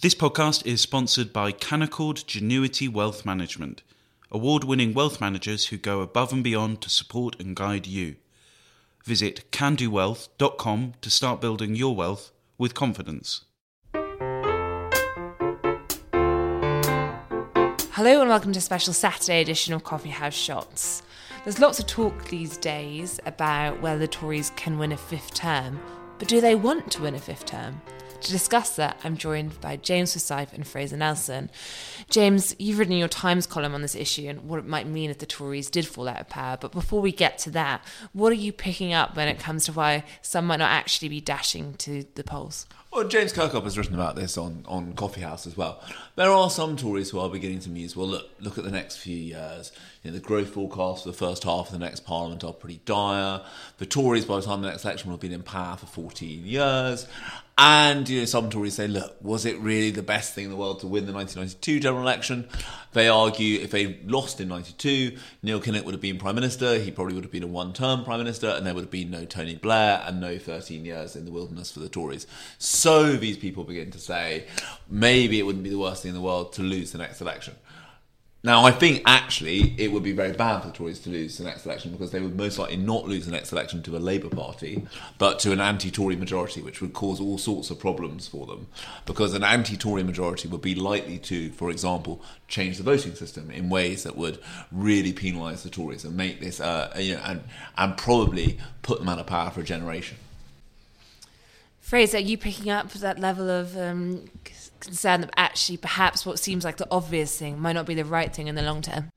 This podcast is sponsored by Canaccord Genuity Wealth Management, award winning wealth managers who go above and beyond to support and guide you. Visit candowealth.com to start building your wealth with confidence. Hello and welcome to a special Saturday edition of Coffee House Shots. There's lots of talk these days about whether the Tories can win a fifth term, but do they want to win a fifth term? To discuss that, I'm joined by James Forsyth and Fraser Nelson. James, you've written your Times column on this issue and what it might mean if the Tories did fall out of power. But before we get to that, what are you picking up when it comes to why some might not actually be dashing to the polls? Well, James Kirkup has written about this on, on Coffee House as well. There are some Tories who are beginning to muse, well, look, look at the next few years. You know, the growth forecasts for the first half of the next parliament are pretty dire. The Tories, by the time the next election, will have been in power for 14 years. And you know, some Tories say, look, was it really the best thing in the world to win the 1992 general election? They argue if they lost in 92, Neil Kinnock would have been Prime Minister, he probably would have been a one term Prime Minister, and there would have been no Tony Blair and no 13 years in the wilderness for the Tories. So these people begin to say, maybe it wouldn't be the worst thing in the world to lose the next election. Now, I think actually it would be very bad for the Tories to lose the next election because they would most likely not lose the next election to a Labour Party, but to an anti Tory majority, which would cause all sorts of problems for them. Because an anti Tory majority would be likely to, for example, change the voting system in ways that would really penalise the Tories and make this, uh, you know, and, and probably put them out of power for a generation. Fraser, are you picking up that level of um, concern that actually perhaps what seems like the obvious thing might not be the right thing in the long term.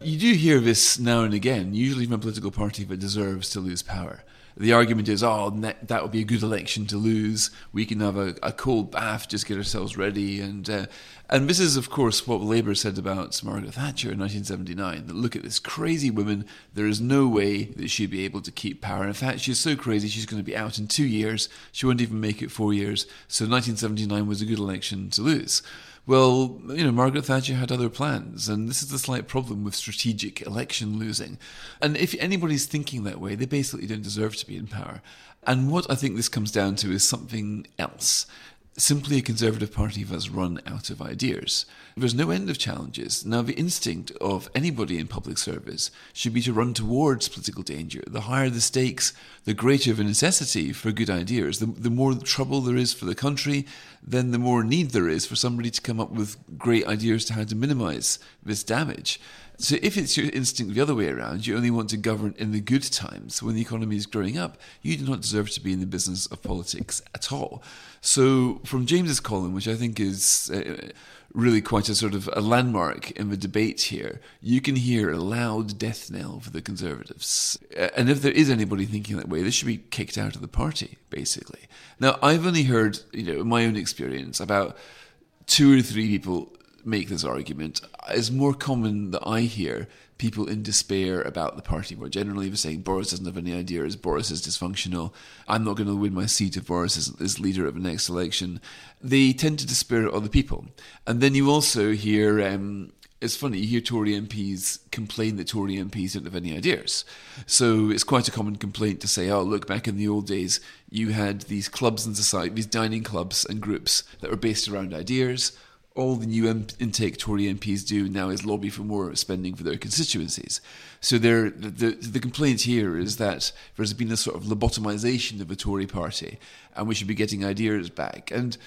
You do hear this now and again, usually from a political party that deserves to lose power. The argument is, oh, that would be a good election to lose. We can have a, a cold bath, just get ourselves ready. And uh, and this is, of course, what Labour said about Margaret Thatcher in 1979. That look at this crazy woman. There is no way that she'd be able to keep power. In fact, she's so crazy, she's going to be out in two years. She won't even make it four years. So 1979 was a good election to lose. Well, you know, Margaret Thatcher had other plans, and this is the slight problem with strategic election losing. And if anybody's thinking that way, they basically don't deserve to be in power. And what I think this comes down to is something else simply a Conservative Party that's run out of ideas. There's no end of challenges. Now, the instinct of anybody in public service should be to run towards political danger. The higher the stakes, the greater the necessity for good ideas. The, the more trouble there is for the country, then the more need there is for somebody to come up with great ideas to how to minimize this damage. So if it's your instinct the other way around, you only want to govern in the good times when the economy is growing up, you do not deserve to be in the business of politics at all. So from James's column, which I think is uh, really quite a sort of a landmark in the debate here, you can hear a loud death knell for the Conservatives. Uh, and if there is anybody thinking that way, they should be kicked out of the party, basically. Now, I've only heard, you know, in my own experience, about two or three people make this argument. It's more common that I hear people in despair about the party more generally they're saying Boris doesn't have any ideas, Boris is dysfunctional, I'm not going to win my seat if Boris is, is leader of the next election. They tend to despair at other people. And then you also hear um, it's funny, you hear Tory MPs complain that Tory MPs don't have any ideas. So it's quite a common complaint to say, oh, look, back in the old days, you had these clubs in society, these dining clubs and groups that were based around ideas all the new intake Tory MPs do now is lobby for more spending for their constituencies. So the, the, complaint here is that there's been a sort of lobotomization of the Tory party and we should be getting ideas back. And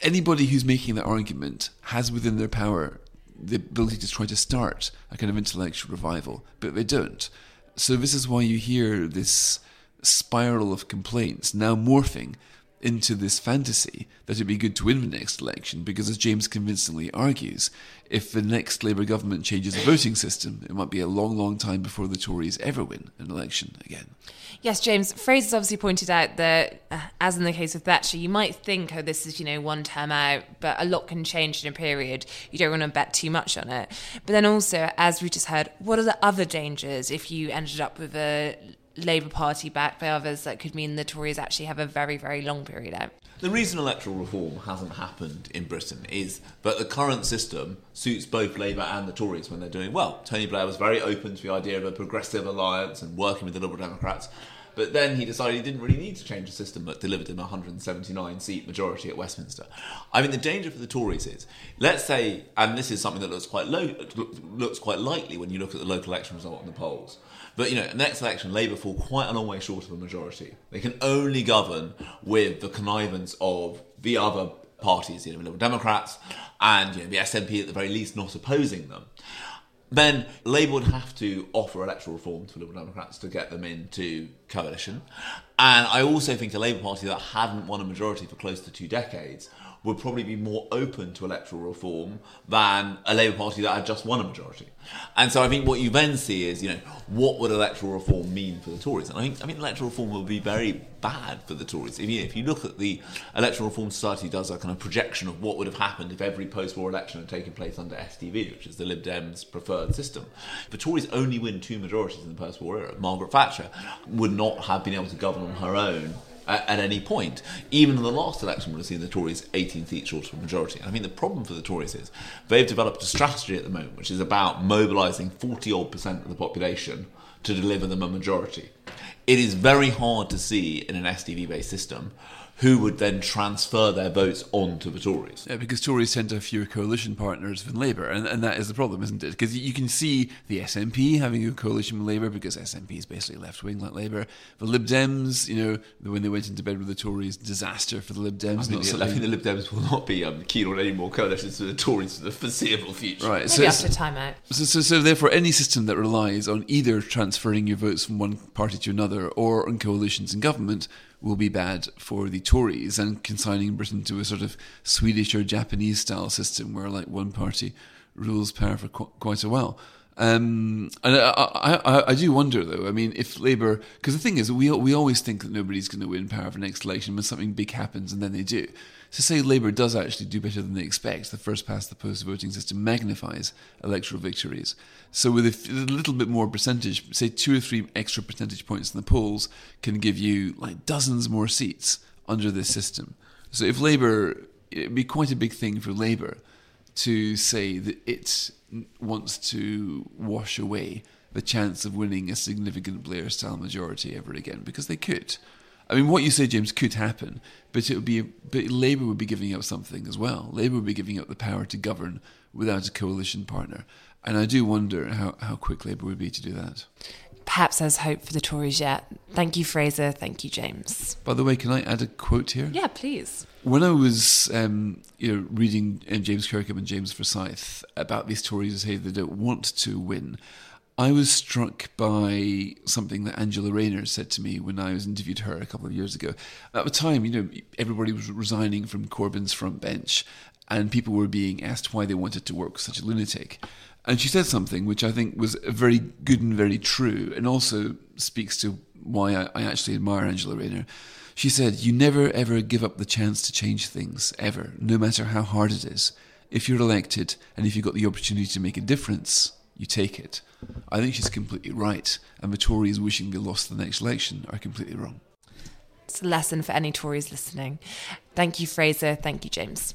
anybody who's making that argument has within their power the ability to try to start a kind of intellectual revival, but they don't. So this is why you hear this spiral of complaints now morphing into this fantasy that it'd be good to win the next election because, as James convincingly argues, if the next Labour government changes the voting system, it might be a long, long time before the Tories ever win an election again. Yes, James. Fraser's obviously pointed out that, uh, as in the case of Thatcher, you might think, oh, this is, you know, one term out, but a lot can change in a period. You don't want to bet too much on it. But then also, as we just heard, what are the other dangers if you ended up with a Labour Party backed by others that could mean the Tories actually have a very, very long period out. The reason electoral reform hasn't happened in Britain is that the current system suits both Labour and the Tories when they're doing well. Tony Blair was very open to the idea of a progressive alliance and working with the Liberal Democrats. But then he decided he didn't really need to change the system that delivered him a 179 seat majority at Westminster. I mean, the danger for the Tories is, let's say, and this is something that looks quite low, looks quite likely when you look at the local election result in the polls. But you know, next election, Labour fall quite a long way short of a majority. They can only govern with the connivance of the other parties, you know, Liberal Democrats, and you know, the SNP at the very least not opposing them then Labour would have to offer electoral reform to Liberal Democrats to get them into coalition. And I also think a Labour Party that hadn't won a majority for close to two decades would probably be more open to electoral reform than a Labour Party that had just won a majority. And so I think what you then see is, you know, what would electoral reform mean for the Tories? And I think I mean electoral reform would be very bad for the Tories. If you, if you look at the Electoral Reform Society does a kind of projection of what would have happened if every post-war election had taken place under STV, which is the Lib Dems' preferred system. The Tories only win two majorities in the post-war era. Margaret Thatcher would not have been able to govern on her own at, any point. Even in the last election, we would have seen the Tories 18 seats short of a majority. And I mean, the problem for the Tories is they've developed a strategy at the moment which is about mobilising 40 odd percent of the population to deliver them a majority. It is very hard to see in an STV based system who would then transfer their votes on to the Tories. Yeah, because Tories tend to have fewer coalition partners than Labour, and, and that is the problem, isn't it? Because you can see the SNP having a coalition with Labour because SNP is basically left wing like Labour. The Lib Dems, you know, when they went into bed with the Tories, disaster for the Lib Dems. I think, the, I think the Lib Dems will not be um, keen on any more coalitions with the Tories for the foreseeable future. Right, Maybe so after time out. So, so, so therefore, any system that relies on either transferring your votes from one party to another or on coalitions in government will be bad for the Tories and consigning Britain to a sort of Swedish or Japanese style system where like one party rules power for qu- quite a while. Um, and I, I, I, do wonder though. I mean, if Labour, because the thing is, we we always think that nobody's going to win power for next election when something big happens, and then they do. So say Labour does actually do better than they expect, the first past the post voting system magnifies electoral victories. So with a, little bit more percentage, say two or three extra percentage points in the polls, can give you like dozens more seats under this system. So if Labour, it'd be quite a big thing for Labour to say that it wants to wash away the chance of winning a significant Blair style majority ever again, because they could. I mean, what you say, James, could happen, but it would be, but Labour would be giving up something as well. Labour would be giving up the power to govern without a coalition partner, and I do wonder how how quick Labour would be to do that. Perhaps there's hope for the Tories yet. Thank you, Fraser. Thank you, James. By the way, can I add a quote here? Yeah, please. When I was, um, you know, reading uh, James Kirkup and James Forsyth about these Tories who say they don't want to win, I was struck by something that Angela Rayner said to me when I was interviewed her a couple of years ago. At the time, you know, everybody was resigning from Corbyn's front bench, and people were being asked why they wanted to work with such a lunatic. And she said something which I think was very good and very true, and also speaks to why I, I actually admire Angela Rayner. She said, You never ever give up the chance to change things, ever, no matter how hard it is. If you're elected and if you've got the opportunity to make a difference, you take it. I think she's completely right, and the Tories wishing they lost the next election are completely wrong. It's a lesson for any Tories listening. Thank you, Fraser. Thank you, James.